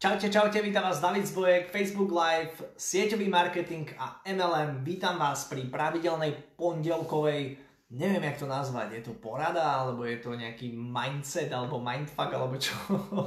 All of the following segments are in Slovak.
Čaute, čaute, vítam vás David Zbojek, Facebook Live, sieťový marketing a MLM. Vítam vás pri pravidelnej pondelkovej, neviem jak to nazvať, je to porada, alebo je to nejaký mindset, alebo mindfuck, alebo čo.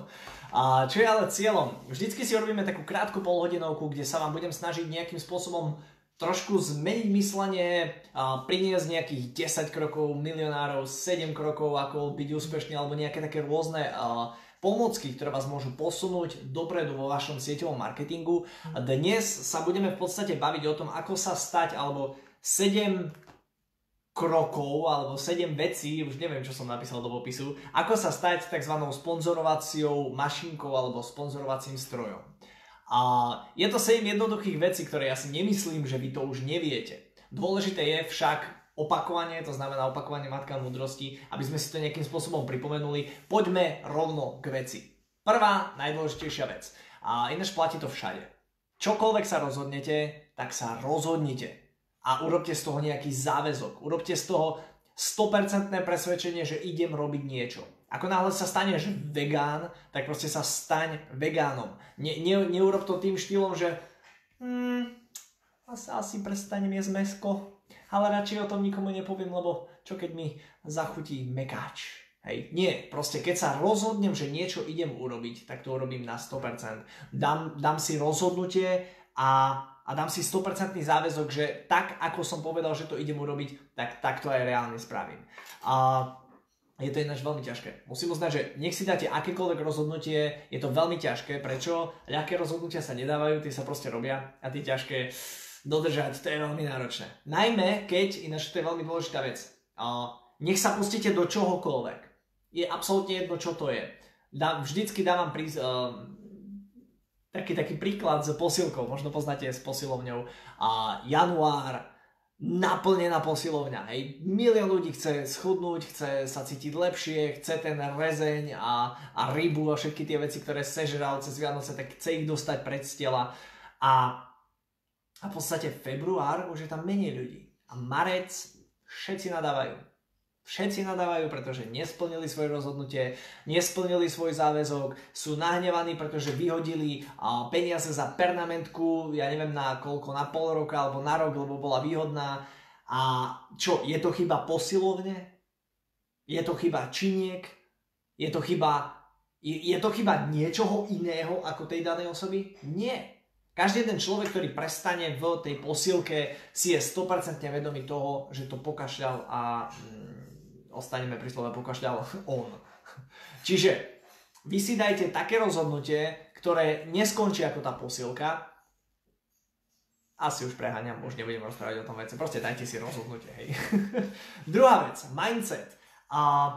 A čo je ale cieľom? Vždycky si robíme takú krátku polhodinovku, kde sa vám budem snažiť nejakým spôsobom trošku zmeniť myslenie, a priniesť nejakých 10 krokov milionárov, 7 krokov, ako byť úspešný, alebo nejaké také rôzne uh, pomocky, ktoré vás môžu posunúť dopredu vo vašom sieťovom marketingu. A dnes sa budeme v podstate baviť o tom, ako sa stať, alebo 7 krokov, alebo 7 vecí, už neviem, čo som napísal do popisu, ako sa stať tzv. sponzorovacou mašinkou alebo sponzorovacím strojom. A je to 7 jednoduchých vecí, ktoré ja si nemyslím, že vy to už neviete. Dôležité je však opakovanie, to znamená opakovanie matka múdrosti, aby sme si to nejakým spôsobom pripomenuli. Poďme rovno k veci. Prvá, najdôležitejšia vec. A ináč platí to všade. Čokoľvek sa rozhodnete, tak sa rozhodnite. A urobte z toho nejaký záväzok. Urobte z toho 100% presvedčenie, že idem robiť niečo. Ako náhle sa staneš vegán, tak proste sa staň vegánom. Ne, ne, neurob to tým štýlom, že hmm, asi, asi prestanem jesť mesko, ale radšej o tom nikomu nepoviem, lebo čo keď mi zachutí mekáč. Hej, nie, proste keď sa rozhodnem, že niečo idem urobiť, tak to urobím na 100%. Dám, dám si rozhodnutie a, a dám si 100% záväzok, že tak, ako som povedal, že to idem urobiť, tak, tak to aj reálne spravím. A je to ináč veľmi ťažké. Musím uznať, že nech si dáte akékoľvek rozhodnutie, je to veľmi ťažké. Prečo? Ľahké rozhodnutia sa nedávajú, tie sa proste robia a tie ťažké dodržať, to je veľmi náročné. Najmä keď, ináč to je veľmi dôležitá vec, nech sa pustíte do čohokoľvek. Je absolútne jedno, čo to je. Dá, vždycky dávam prí, uh, taký, taký príklad s posilkou, možno poznáte s posilovňou. Uh, január, naplnená posilovňa. Hej. Milión ľudí chce schudnúť, chce sa cítiť lepšie, chce ten rezeň a, a rybu a všetky tie veci, ktoré sežral cez Vianoce, tak chce ich dostať pred stela. A a v podstate február už je tam menej ľudí. A marec všetci nadávajú. Všetci nadávajú, pretože nesplnili svoje rozhodnutie, nesplnili svoj záväzok, sú nahnevaní, pretože vyhodili peniaze za pernamentku, ja neviem na koľko, na pol roka alebo na rok, lebo bola výhodná. A čo, je to chyba posilovne? Je to chyba činiek? Je to chyba, je, je to chyba niečoho iného ako tej danej osoby? Nie. Každý jeden človek, ktorý prestane v tej posilke, si je 100% vedomý toho, že to pokašľal a mm, ostaneme pri slove pokašľal on. Čiže vy si dajte také rozhodnutie, ktoré neskončí ako tá posilka. Asi už preháňam, už nebudem rozprávať o tom veci. Proste dajte si rozhodnutie, hej. Druhá vec, mindset. A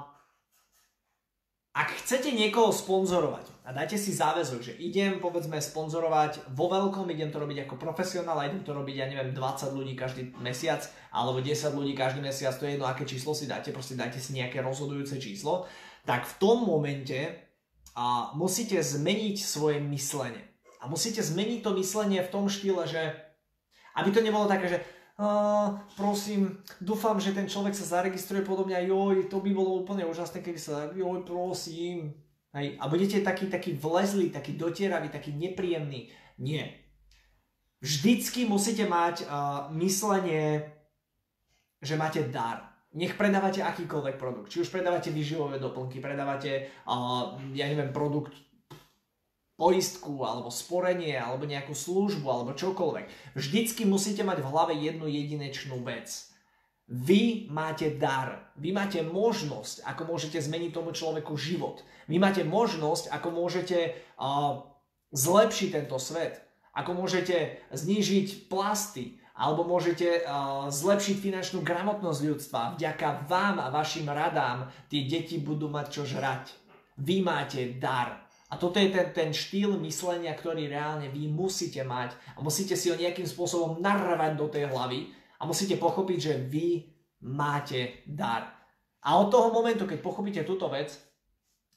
ak chcete niekoho sponzorovať a dajte si záväzok, že idem povedzme sponzorovať vo veľkom, idem to robiť ako profesionál a idem to robiť, ja neviem, 20 ľudí každý mesiac alebo 10 ľudí každý mesiac, to je jedno, aké číslo si dáte, proste dajte si nejaké rozhodujúce číslo, tak v tom momente a, musíte zmeniť svoje myslenie. A musíte zmeniť to myslenie v tom štýle, že aby to nebolo také, že Uh, prosím, dúfam, že ten človek sa zaregistruje podobne joj, to by bolo úplne úžasné, keby sa, joj, prosím. Hej. A budete taký, taký vlezlý, taký dotieravý, taký nepríjemný. Nie. Vždycky musíte mať uh, myslenie, že máte dar. Nech predávate akýkoľvek produkt. Či už predávate výživové doplnky, predávate, uh, ja neviem, produkt poistku, alebo sporenie, alebo nejakú službu, alebo čokoľvek. Vždycky musíte mať v hlave jednu jedinečnú vec. Vy máte dar, vy máte možnosť, ako môžete zmeniť tomu človeku život. Vy máte možnosť, ako môžete uh, zlepšiť tento svet. Ako môžete znížiť plasty, alebo môžete uh, zlepšiť finančnú gramotnosť ľudstva. Vďaka vám a vašim radám tie deti budú mať čo žrať. Vy máte dar. A toto je ten, ten štýl myslenia, ktorý reálne vy musíte mať a musíte si ho nejakým spôsobom narvať do tej hlavy a musíte pochopiť, že vy máte dar. A od toho momentu, keď pochopíte túto vec,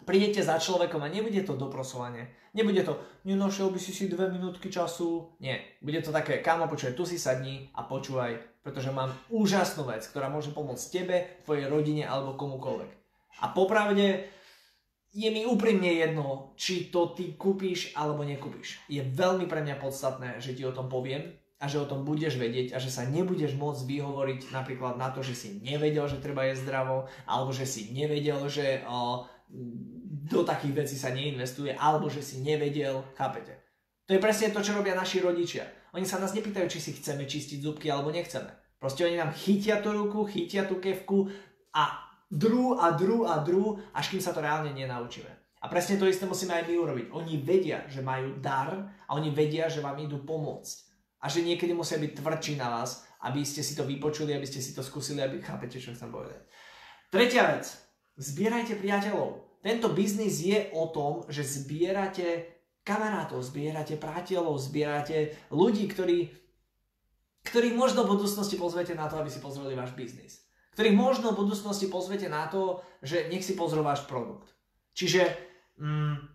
prídete za človekom a nebude to doprosovanie. Nebude to, nenašiel by si si dve minútky času. Nie. Bude to také, kámo, počúvaj, tu si sadni a počúvaj, pretože mám úžasnú vec, ktorá môže pomôcť tebe, tvojej rodine alebo komukoľvek. A popravde, je mi úprimne jedno, či to ty kúpiš alebo nekúpiš. Je veľmi pre mňa podstatné, že ti o tom poviem a že o tom budeš vedieť a že sa nebudeš môcť vyhovoriť napríklad na to, že si nevedel, že treba jesť zdravo, alebo že si nevedel, že o, do takých vecí sa neinvestuje, alebo že si nevedel, chápete? To je presne to, čo robia naši rodičia. Oni sa nás nepýtajú, či si chceme čistiť zubky alebo nechceme. Proste oni nám chytia tú ruku, chytia tú kevku a dru a dru a dru, až kým sa to reálne nenaučíme. A presne to isté musíme aj my urobiť. Oni vedia, že majú dar a oni vedia, že vám idú pomôcť. A že niekedy musia byť tvrdší na vás, aby ste si to vypočuli, aby ste si to skúsili, aby chápete, čo chcem povedať. Tretia vec. Zbierajte priateľov. Tento biznis je o tom, že zbierate kamarátov, zbierate priateľov, zbierate ľudí, ktorí, ktorých možno v budúcnosti pozvete na to, aby si pozreli váš biznis ktorých možno v budúcnosti pozvete na to, že nech si pozrú váš produkt. Čiže mm,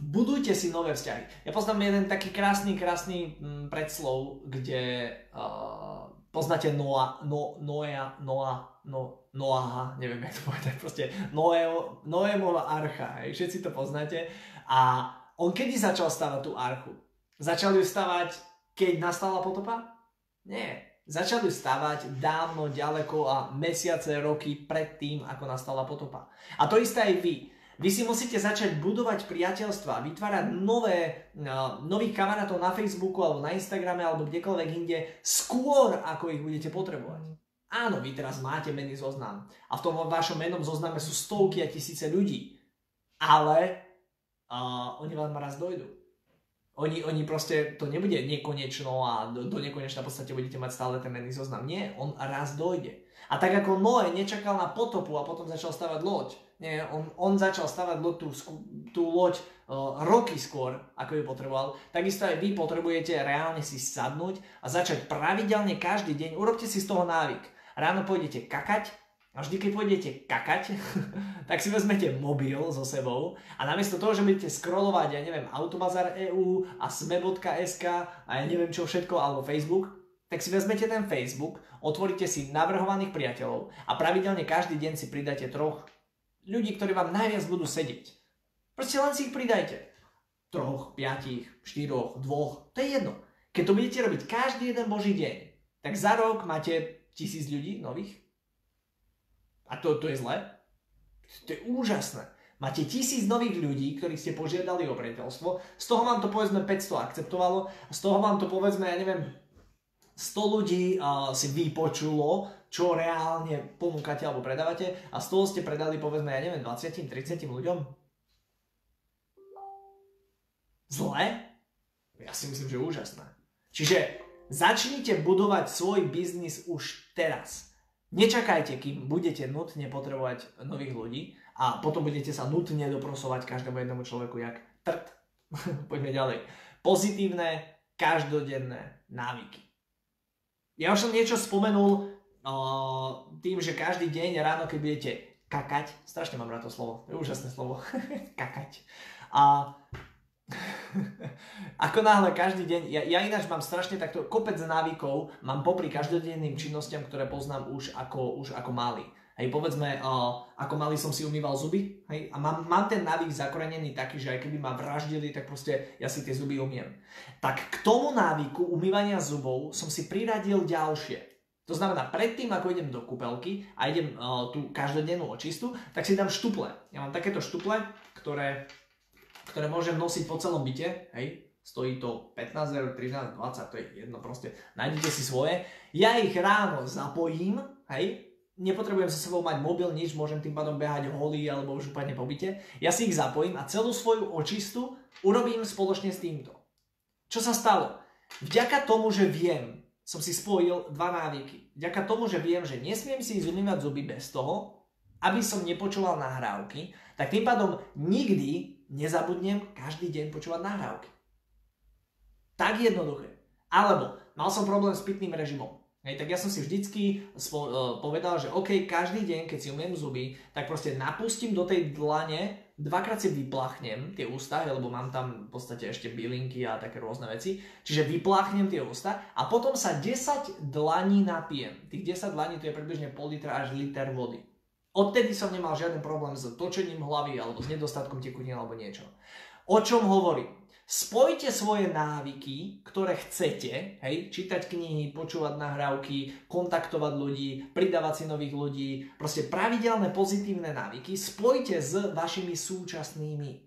budujte si nové vzťahy. Ja poznám jeden taký krásny, krásny mm, predslov, kde uh, poznáte Noa, no, Noea, Noa, no, Noaha, neviem jak to povedať, proste Noeo, Noémova archa, hej, všetci to poznáte. A on kedy začal stavať tú archu? Začal ju stavať, keď nastala potopa? Nie. Začali stavať dávno, ďaleko a mesiace, roky pred tým, ako nastala potopa. A to isté aj vy. Vy si musíte začať budovať priateľstva, vytvárať nové, no, nových kamarátov na Facebooku alebo na Instagrame alebo kdekoľvek inde skôr, ako ich budete potrebovať. Áno, vy teraz máte menný zoznam a v tom vašom mennom zozname sú stovky a tisíce ľudí, ale uh, oni vám raz dojdú. Oni, oni proste, to nebude nekonečno a do, do nekonečna v podstate budete mať stále ten menný zoznam. Nie, on raz dojde. A tak ako Noé nečakal na potopu a potom začal stavať loď, nie, on, on začal stavať loď, tú, tú loď uh, roky skôr, ako ju potreboval, takisto aj vy potrebujete reálne si sadnúť a začať pravidelne každý deň, urobte si z toho návyk. Ráno pôjdete kakať, a vždy, keď pôjdete kakať, tak si vezmete mobil so sebou a namiesto toho, že budete scrollovať, ja neviem, Autobazar EU a sme.sk a ja neviem čo všetko, alebo Facebook, tak si vezmete ten Facebook, otvoríte si navrhovaných priateľov a pravidelne každý deň si pridáte troch ľudí, ktorí vám najviac budú sedieť. Proste len si ich pridajte. Troch, piatich, štyroch, dvoch, to je jedno. Keď to budete robiť každý jeden boží deň, tak za rok máte tisíc ľudí nových, a to, to je zlé? To je úžasné. Máte tisíc nových ľudí, ktorých ste požiadali o priateľstvo, z toho vám to povedzme 500 akceptovalo, z toho vám to povedzme, ja neviem, 100 ľudí uh, si vypočulo, čo reálne ponúkate alebo predávate a z toho ste predali povedzme, ja neviem, 20-30 ľuďom. Zle? Ja si myslím, že úžasné. Čiže začnite budovať svoj biznis už teraz. Nečakajte, kým budete nutne potrebovať nových ľudí a potom budete sa nutne doprosovať každému jednému človeku jak trt. Poďme ďalej. Pozitívne, každodenné návyky. Ja už som niečo spomenul tým, že každý deň ráno, keď budete kakať, strašne mám rád to slovo, to je úžasné slovo, kakať. A Ako náhle každý deň, ja, ja ináč mám strašne takto kopec návykov, mám popri každodenným činnostiam, ktoré poznám už ako, už ako malý. Hej, povedzme, uh, ako malý som si umýval zuby, hej, a mám, mám ten návyk zakorenený taký, že aj keby ma vraždili, tak proste ja si tie zuby umiem. Tak k tomu návyku umývania zubov som si priradil ďalšie. To znamená, predtým, ako idem do kúpelky a idem uh, tú každodennú očistu, tak si dám štuple. Ja mám takéto štuple, ktoré ktoré môžem nosiť po celom byte, hej, stojí to 15 eur, 13, 20, to je jedno proste, nájdete si svoje. Ja ich ráno zapojím, hej, nepotrebujem sa sebou mať mobil, nič, môžem tým pádom behať holý alebo už úplne po byte. Ja si ich zapojím a celú svoju očistu urobím spoločne s týmto. Čo sa stalo? Vďaka tomu, že viem, som si spojil dva návyky. Vďaka tomu, že viem, že nesmiem si zumývať zuby bez toho, aby som nepočúval nahrávky, tak tým pádom nikdy nezabudnem každý deň počúvať nahrávky. Tak jednoduché. Alebo mal som problém s pitným režimom. Hej, tak ja som si vždycky uh, povedal, že OK, každý deň, keď si umiem zuby, tak proste napustím do tej dlane, dvakrát si vyplachnem tie ústa, lebo mám tam v podstate ešte bylinky a také rôzne veci. Čiže vyplachnem tie ústa a potom sa 10 dlaní napijem. Tých 10 dlaní to je približne pol litra až liter vody. Odtedy som nemal žiaden problém s točením hlavy alebo s nedostatkom tekutín alebo niečo. O čom hovorím? Spojte svoje návyky, ktoré chcete, hej, čítať knihy, počúvať nahrávky, kontaktovať ľudí, pridávať si nových ľudí, proste pravidelné pozitívne návyky, spojte s vašimi súčasnými.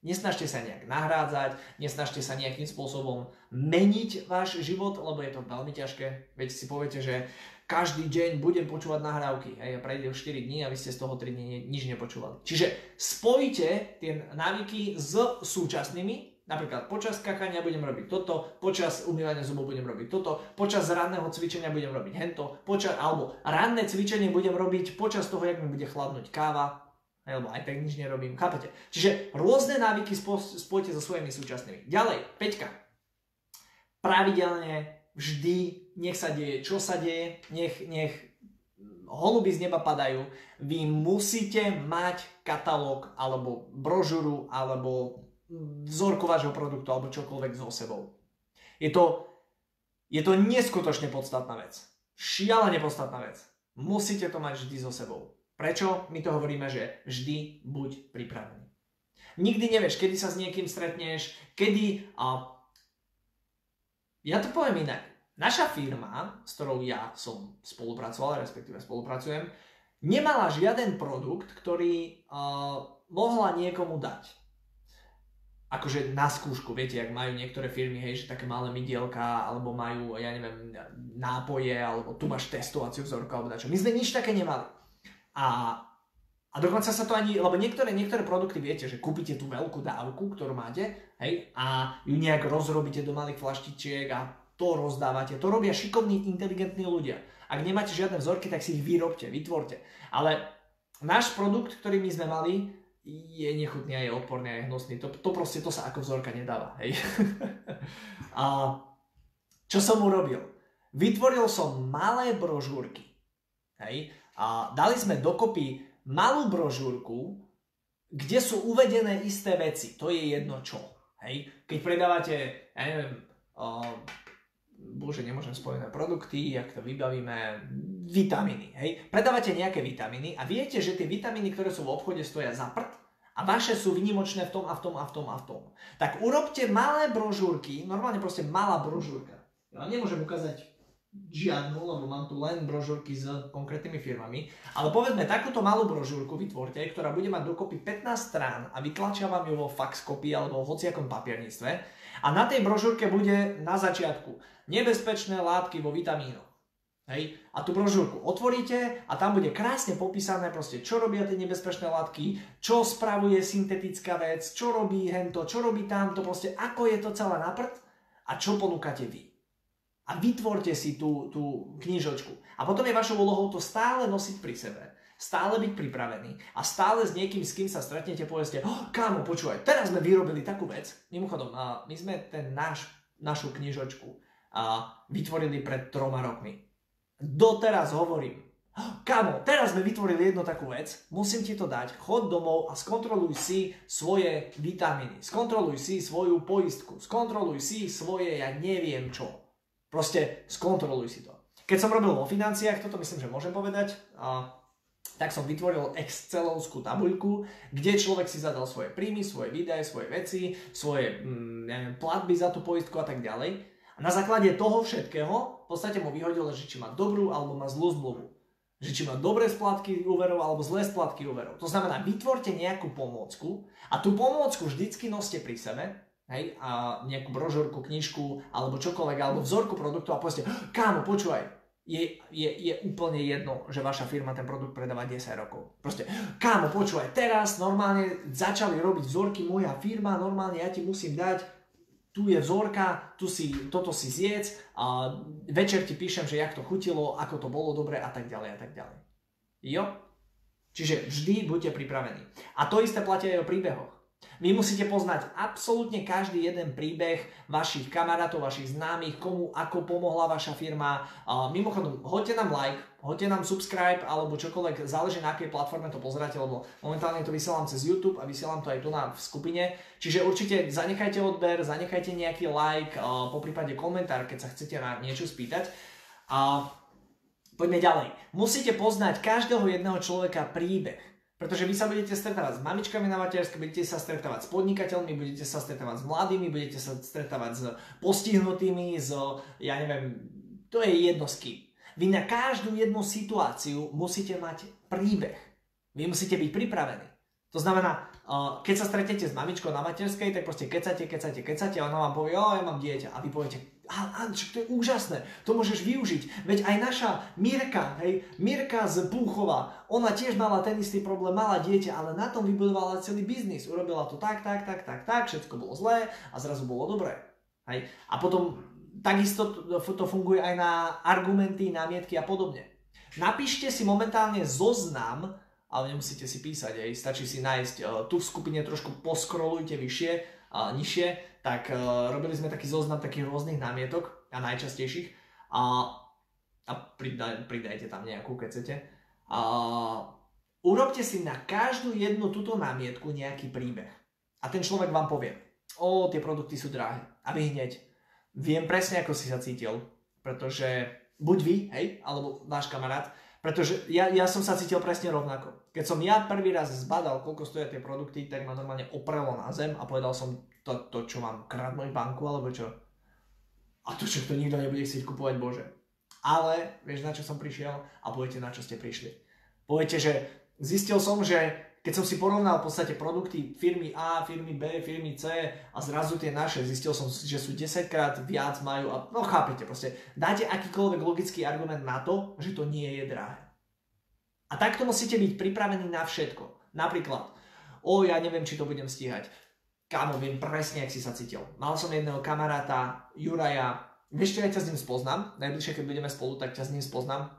Nesnažte sa nejak nahrádzať, nesnažte sa nejakým spôsobom meniť váš život, lebo je to veľmi ťažké. Veď si poviete, že každý deň budem počúvať nahrávky. Hej, a prejde už 4 dní a vy ste z toho 3 dní nič nepočúvali. Čiže spojite tie návyky s súčasnými Napríklad počas skakania budem robiť toto, počas umývania zubov budem robiť toto, počas ranného cvičenia budem robiť hento, počas, alebo ranné cvičenie budem robiť počas toho, jak mi bude chladnúť káva, alebo aj tak nič nerobím, chápete? Čiže rôzne návyky spojite so svojimi súčasnými. Ďalej, Peťka. Pravidelne, vždy, nech sa deje, čo sa deje, nech, nech holuby z neba padajú. Vy musíte mať katalóg, alebo brožuru, alebo vzorku vášho produktu alebo čokoľvek so sebou. Je to, je to neskutočne podstatná vec. Šialene podstatná vec. Musíte to mať vždy so sebou. Prečo? My to hovoríme, že vždy buď pripravený. Nikdy nevieš, kedy sa s niekým stretneš, kedy... A... Ja to poviem inak. Naša firma, s ktorou ja som spolupracoval, respektíve spolupracujem, nemala žiaden produkt, ktorý uh, mohla niekomu dať akože na skúšku, viete, ak majú niektoré firmy, hej, že také malé mydielka, alebo majú, ja neviem, nápoje, alebo tu máš testovaciu vzorku, alebo dačo. My sme nič také nemali. A, a dokonca sa to ani, lebo niektoré, niektoré produkty viete, že kúpite tú veľkú dávku, ktorú máte, hej, a ju nejak rozrobíte do malých flaštičiek a to rozdávate. To robia šikovní, inteligentní ľudia. Ak nemáte žiadne vzorky, tak si ich vyrobte, vytvorte. Ale náš produkt, ktorý my sme mali, je nechutný a je odporný a je hnusný. To, to proste to sa ako vzorka nedáva. Hej. a čo som urobil? Vytvoril som malé brožúrky. Hej. A dali sme dokopy malú brožúrku, kde sú uvedené isté veci. To je jedno čo. Hej. Keď predávate, ja neviem, uh, bože, nemôžem spojené produkty, jak to vybavíme, vitamíny. Hej? Predávate nejaké vitamíny a viete, že tie vitamíny, ktoré sú v obchode, stoja za prd a vaše sú vynimočné v tom a v tom a v tom a v tom. Tak urobte malé brožúrky, normálne proste malá brožúrka. Ja nemôžem ukázať žiadnu, lebo mám tu len brožúrky s konkrétnymi firmami, ale povedzme takúto malú brožúrku vytvorte, ktorá bude mať dokopy 15 strán a vytlačia vám ju vo fax kopii alebo v hociakom papierníctve a na tej brožúrke bude na začiatku nebezpečné látky vo vitamínoch. Hej? A tú brožúrku otvoríte a tam bude krásne popísané proste, čo robia tie nebezpečné látky, čo spravuje syntetická vec, čo robí hento, čo robí tamto, proste ako je to celé na prd a čo ponúkate vy. A vytvorte si tú, tú knižočku. A potom je vašou úlohou to stále nosiť pri sebe. Stále byť pripravený a stále s niekým, s kým sa stretnete, povedzte, oh, kámo, počúvaj, teraz sme vyrobili takú vec. Mimochodom, my sme ten náš, našu knižočku vytvorili pred troma rokmi. Doteraz hovorím, Kamo, teraz sme vytvorili jednu takú vec, musím ti to dať, chod domov a skontroluj si svoje vitamíny, skontroluj si svoju poistku, skontroluj si svoje, ja neviem čo. Proste skontroluj si to. Keď som robil vo financiách, toto myslím, že môžem povedať, a, tak som vytvoril Excelovskú tabuľku, kde človek si zadal svoje príjmy, svoje výdaje, svoje veci, svoje mm, neviem, platby za tú poistku a tak ďalej. A na základe toho všetkého v podstate mu vyhodilo, že či má dobrú alebo má zlú zmluvu. Že či má dobré splatky úverov alebo zlé splatky úverov. To znamená, vytvorte nejakú pomôcku a tú pomôcku vždycky noste pri sebe, hej, a nejakú brožúrku, knižku alebo čokoľvek, alebo vzorku produktu a povedzte, kámo, počúvaj, je, je, je úplne jedno, že vaša firma ten produkt predáva 10 rokov. Proste, kámo, počúvaj, teraz normálne začali robiť vzorky moja firma, normálne ja ti musím dať tu je vzorka, tu si, toto si zjedz a večer ti píšem, že jak to chutilo, ako to bolo dobre a tak ďalej a tak ďalej. Jo? Čiže vždy buďte pripravení. A to isté platí aj o príbehoch. Vy musíte poznať absolútne každý jeden príbeh vašich kamarátov, vašich známych, komu ako pomohla vaša firma. mimochodom, hoďte nám like, hoďte nám subscribe alebo čokoľvek, záleží na akej platforme to pozeráte, lebo momentálne to vysielam cez YouTube a vysielam to aj tu na v skupine. Čiže určite zanechajte odber, zanechajte nejaký like, po prípade komentár, keď sa chcete na niečo spýtať. A Poďme ďalej. Musíte poznať každého jedného človeka príbeh. Pretože vy sa budete stretávať s mamičkami na materskej, budete sa stretávať s podnikateľmi, budete sa stretávať s mladými, budete sa stretávať s postihnutými, s, ja neviem, to je jedno s kým. Vy na každú jednu situáciu musíte mať príbeh. Vy musíte byť pripravení. To znamená, keď sa stretnete s mamičkou na materskej, tak proste kecate, kecate, kecate a ona vám povie, jo, ja mám dieťa. A vy poviete, a to je úžasné, to môžeš využiť. Veď aj naša Mirka, hej, Mirka z Púchova, ona tiež mala ten istý problém, mala dieťa, ale na tom vybudovala celý biznis. Urobila to tak, tak, tak, tak, tak, všetko bolo zlé a zrazu bolo dobré. Hej. A potom takisto to, to funguje aj na argumenty, námietky a podobne. Napíšte si momentálne zoznam, ale nemusíte si písať, hej, stačí si nájsť, uh, tu v skupine trošku poskrolujte vyššie, uh, nižšie, tak uh, robili sme taký zoznam takých rôznych námietok a najčastejších a, a pridaj, pridajte tam nejakú, keď chcete. A urobte si na každú jednu túto námietku nejaký príbeh. A ten človek vám povie, o, tie produkty sú drahé. A vy hneď, viem presne, ako si sa cítil, pretože buď vy, hej, alebo váš kamarát, pretože ja, ja som sa cítil presne rovnako. Keď som ja prvý raz zbadal, koľko stojí tie produkty, tak ma normálne oprelo na zem a povedal som to, to čo mám kradnúť banku, alebo čo. A to čo, to nikto nebude chcieť kupovať, bože. Ale, vieš, na čo som prišiel? A poviete, na čo ste prišli. Poviete, že zistil som, že keď som si porovnal v podstate produkty firmy A, firmy B, firmy C a zrazu tie naše, zistil som, že sú 10 krát viac majú a no chápete, proste dáte akýkoľvek logický argument na to, že to nie je drahé. A takto musíte byť pripravení na všetko. Napríklad, o ja neviem, či to budem stíhať. Kámo, viem presne, ak si sa cítil. Mal som jedného kamaráta, Juraja, vieš čo, ja ťa s ním spoznám, najbližšie, keď budeme spolu, tak ťa s ním spoznám.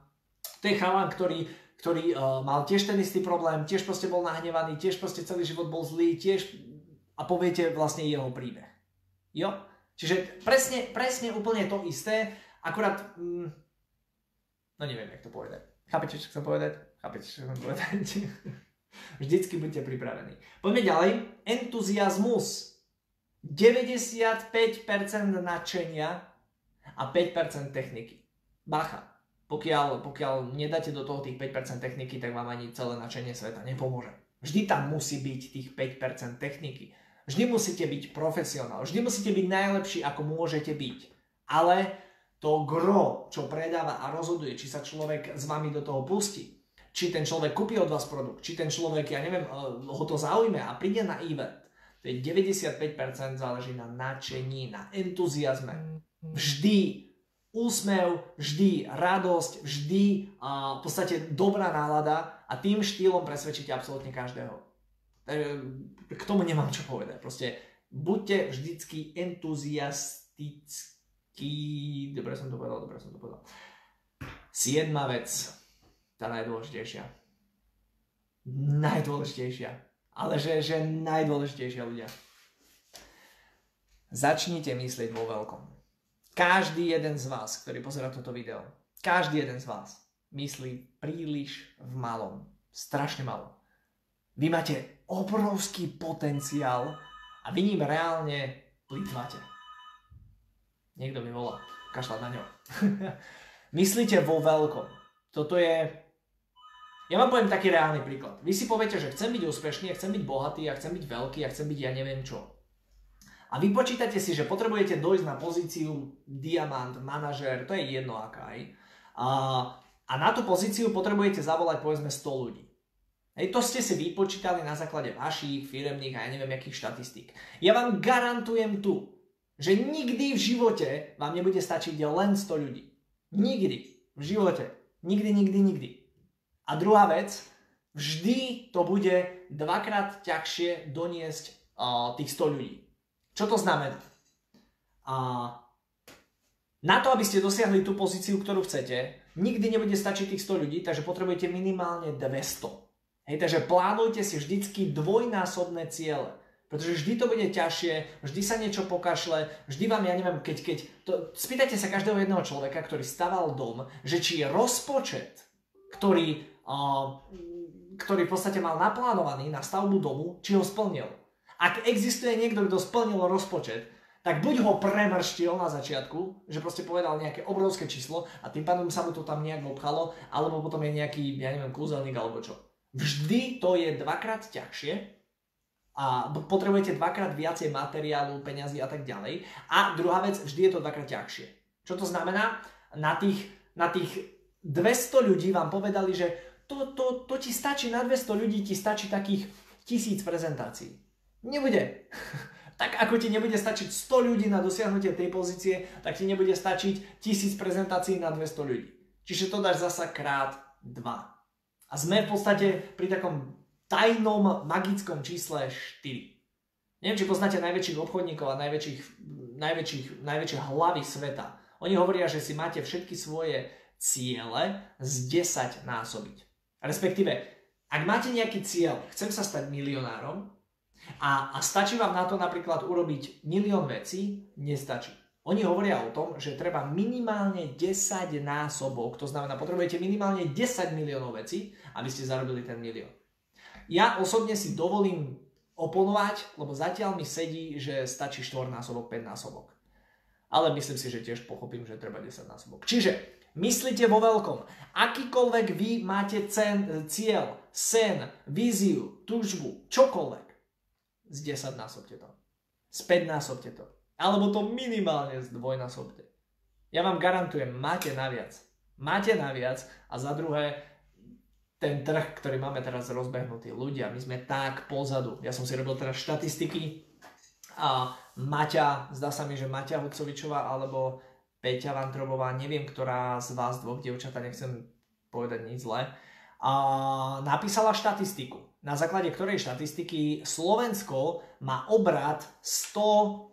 To je chalan, ktorý, ktorý uh, mal tiež ten istý problém, tiež proste bol nahnevaný, tiež proste celý život bol zlý, tiež a poviete vlastne jeho príbeh. Jo? Čiže presne, presne úplne to isté, akurát, mm, no neviem, jak to povedať. Chápete, čo chcem povedať? Chápete, čo chcem povedať? Vždycky buďte pripravení. Poďme ďalej. Entuziasmus. 95% nadšenia a 5% techniky. Bacha. Pokiaľ, pokiaľ nedáte do toho tých 5% techniky, tak vám ani celé nadšenie sveta nepomôže. Vždy tam musí byť tých 5% techniky. Vždy musíte byť profesionál. Vždy musíte byť najlepší, ako môžete byť. Ale to gro, čo predáva a rozhoduje, či sa človek s vami do toho pustí, či ten človek kúpi od vás produkt, či ten človek, ja neviem, eh, ho to zaujme a príde na event. To je 95% záleží na nadšení, na entuziasme. Vždy úsmev, vždy radosť, vždy a v podstate dobrá nálada a tým štýlom presvedčíte absolútne každého. K tomu nemám čo povedať. Proste buďte vždycky entuziastickí. Dobre som to povedal, dobre som to povedal. Siedma vec tá najdôležitejšia. Najdôležitejšia. Ale že, že najdôležitejšia ľudia. Začnite myslieť vo veľkom. Každý jeden z vás, ktorý pozera toto video, každý jeden z vás myslí príliš v malom. Strašne malo. Vy máte obrovský potenciál a vy ním reálne plýtvate. Niekto mi volá, kašľať na ňo. Myslíte vo veľkom. Toto je ja vám poviem taký reálny príklad. Vy si poviete, že chcem byť úspešný, ja chcem byť bohatý, ja chcem byť veľký, ja chcem byť ja neviem čo. A vy počítate si, že potrebujete dojsť na pozíciu diamant, manažér, to je jedno aká aj. A, a na tú pozíciu potrebujete zavolať povedzme 100 ľudí. Hej, to ste si vypočítali na základe vašich firemných a ja neviem akých štatistík. Ja vám garantujem tu, že nikdy v živote vám nebude stačiť len 100 ľudí. Nikdy. V živote. Nikdy, nikdy, nikdy. A druhá vec, vždy to bude dvakrát ťažšie doniesť uh, tých 100 ľudí. Čo to znamená? Uh, na to, aby ste dosiahli tú pozíciu, ktorú chcete, nikdy nebude stačiť tých 100 ľudí, takže potrebujete minimálne 200. Hej, takže plánujte si vždycky dvojnásobné ciele. Pretože vždy to bude ťažšie, vždy sa niečo pokašle, vždy vám, ja neviem, keď, keď, to, spýtajte sa každého jedného človeka, ktorý staval dom, že či rozpočet, ktorý ktorý v podstate mal naplánovaný na stavbu domu, či ho splnil. Ak existuje niekto, kto splnil rozpočet, tak buď ho premrštil na začiatku, že proste povedal nejaké obrovské číslo a tým pádom sa mu to tam nejak obchalo, alebo potom je nejaký, ja neviem, kúzelník alebo čo. Vždy to je dvakrát ťažšie a potrebujete dvakrát viacej materiálu, peňazí a tak ďalej. A druhá vec, vždy je to dvakrát ťažšie. Čo to znamená? Na tých, na tých 200 ľudí vám povedali, že to, to, to ti stačí, na 200 ľudí ti stačí takých tisíc prezentácií. Nebude. Tak ako ti nebude stačiť 100 ľudí na dosiahnutie tej pozície, tak ti nebude stačiť 1000 prezentácií na 200 ľudí. Čiže to dáš zasa krát 2. A sme v podstate pri takom tajnom magickom čísle 4. Neviem, či poznáte najväčších obchodníkov a najväčších, najväčších, najväčšie hlavy sveta. Oni hovoria, že si máte všetky svoje ciele z 10 násobiť. Respektíve, ak máte nejaký cieľ, chcem sa stať milionárom, a, a stačí vám na to napríklad urobiť milión vecí? Nestačí. Oni hovoria o tom, že treba minimálne 10 násobok, to znamená, potrebujete minimálne 10 miliónov vecí, aby ste zarobili ten milión. Ja osobne si dovolím oponovať, lebo zatiaľ mi sedí, že stačí 4 násobok, 5 násobok. Ale myslím si, že tiež pochopím, že treba 10 násobok. Čiže myslíte vo veľkom. Akýkoľvek vy máte cen, cieľ, sen, víziu, túžbu, čokoľvek, z 10 násobte to. Z 5 násobte to. Alebo to minimálne z dvojnásobte. Ja vám garantujem, máte naviac. Máte naviac a za druhé, ten trh, ktorý máme teraz rozbehnutý, ľudia, my sme tak pozadu. Ja som si robil teraz štatistiky a Maťa, zdá sa mi, že Maťa Hucovičová alebo Peťa Vantrobová, neviem, ktorá z vás dvoch dievčatá, nechcem povedať nič zle, a napísala štatistiku na základe ktorej štatistiky Slovensko má obrad 149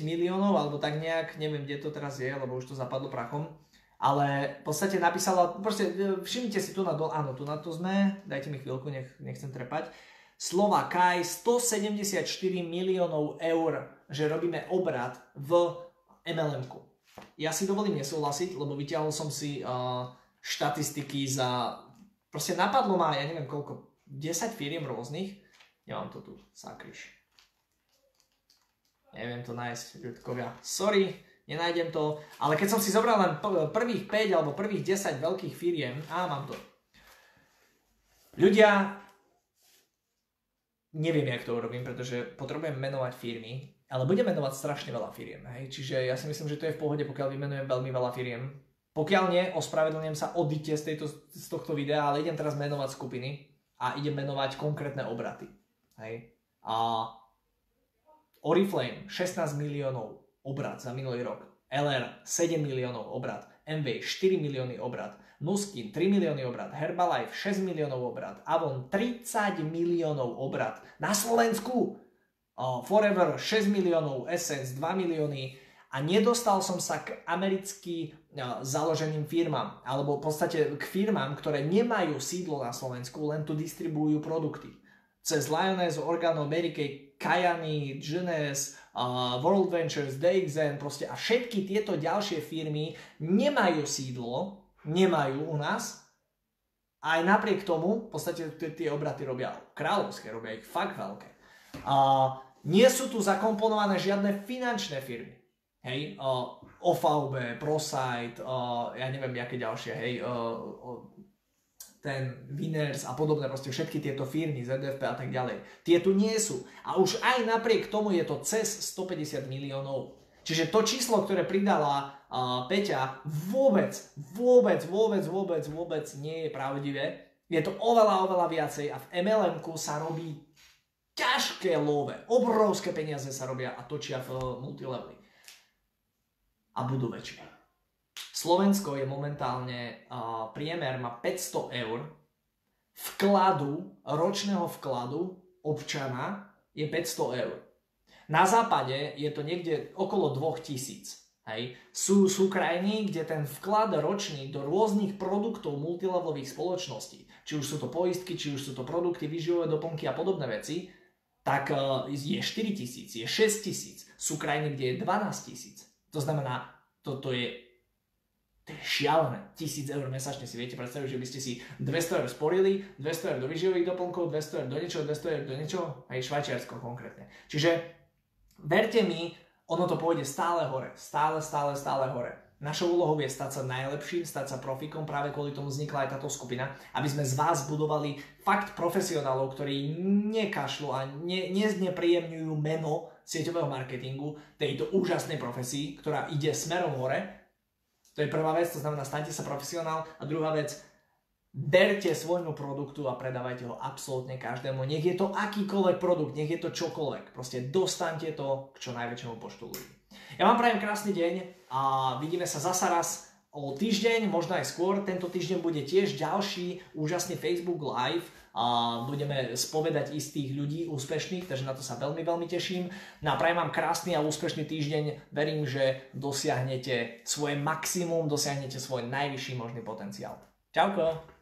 miliónov, alebo tak nejak, neviem, kde to teraz je, lebo už to zapadlo prachom. Ale v podstate napísala, proste e, všimnite si tu na dol, áno, tu na to sme, dajte mi chvíľku, nech, nechcem trepať. Slova Kaj 174 miliónov eur, že robíme obrad v MLM-ku. Ja si dovolím nesúhlasiť, lebo vyťahol som si uh, štatistiky za Proste napadlo ma, ja neviem koľko, 10 firiem rôznych. Nemám to tu, sakryš. Neviem to nájsť, ľudkovia. Sorry, nenájdem to. Ale keď som si zobral len prvých 5 alebo prvých 10 veľkých firiem, a mám to. Ľudia, neviem, jak to urobím, pretože potrebujem menovať firmy, ale budem menovať strašne veľa firiem. Hej? Čiže ja si myslím, že to je v pohode, pokiaľ vymenujem veľmi veľa firiem pokiaľ nie, ospravedlňujem sa, odíte z, tejto, z tohto videa, ale idem teraz menovať skupiny a idem menovať konkrétne obraty. Hej. A Oriflame 16 miliónov obrat za minulý rok, LR 7 miliónov obrat, MV 4 milióny obrat, Nuskin 3 milióny obrat, Herbalife 6 miliónov obrat, Avon 30 miliónov obrat. Na Slovensku, Forever 6 miliónov, Essence 2 milióny, a nedostal som sa k americky založeným firmám, alebo v podstate k firmám, ktoré nemajú sídlo na Slovensku, len tu distribujú produkty. Cez Lioness, Organo, Amerike, Kayani, Genes, World Ventures, DXN, proste a všetky tieto ďalšie firmy nemajú sídlo, nemajú u nás, aj napriek tomu, v podstate tie obraty robia kráľovské, robia ich fakt veľké. A nie sú tu zakomponované žiadne finančné firmy. Hej, uh, OVB, ProSite, uh, ja neviem, aké ďalšie, hej, uh, uh, ten Winners a podobné, proste všetky tieto firmy, ZDFP a tak ďalej. Tie tu nie sú. A už aj napriek tomu je to cez 150 miliónov. Čiže to číslo, ktoré pridala uh, Peťa, vôbec, vôbec, vôbec, vôbec, vôbec nie je pravdivé. Je to oveľa, oveľa viacej a v mlm sa robí ťažké love. Obrovské peniaze sa robia a točia v multilevely a budú väčšie. Slovensko je momentálne, uh, priemer má 500 eur, vkladu, ročného vkladu občana je 500 eur. Na západe je to niekde okolo 2000. Hej. Sú, sú krajiny, kde ten vklad ročný do rôznych produktov multilevelových spoločností, či už sú to poistky, či už sú to produkty, výživové doplnky a podobné veci, tak je 4 tisíc, je 6 tisíc. Sú krajiny, kde je 12 tisíc. To znamená, toto je, to je šialené. 1000 eur mesačne si viete predstaviť, že by ste si 200 eur sporili, 200 eur do výživových doplnkov, 200 eur do niečoho, 200 eur do niečoho, aj Švajčiarsko konkrétne. Čiže Verte mi, ono to pôjde stále hore, stále, stále, stále hore. Našou úlohou je stať sa najlepším, stať sa profikom, práve kvôli tomu vznikla aj táto skupina, aby sme z vás budovali fakt profesionálov, ktorí nekašľú a ne, neznepríjemňujú meno sieťového marketingu, tejto úžasnej profesii, ktorá ide smerom hore. To je prvá vec, to znamená, staňte sa profesionál. A druhá vec, berte svojmu produktu a predávajte ho absolútne každému. Nech je to akýkoľvek produkt, nech je to čokoľvek. Proste dostaňte to k čo najväčšiemu počtu ľudí. Ja vám prajem krásny deň a vidíme sa zasa raz o týždeň, možno aj skôr. Tento týždeň bude tiež ďalší úžasný Facebook Live a budeme spovedať istých ľudí úspešných, takže na to sa veľmi, veľmi teším. No a vám krásny a úspešný týždeň. Verím, že dosiahnete svoje maximum, dosiahnete svoj najvyšší možný potenciál. Čauko!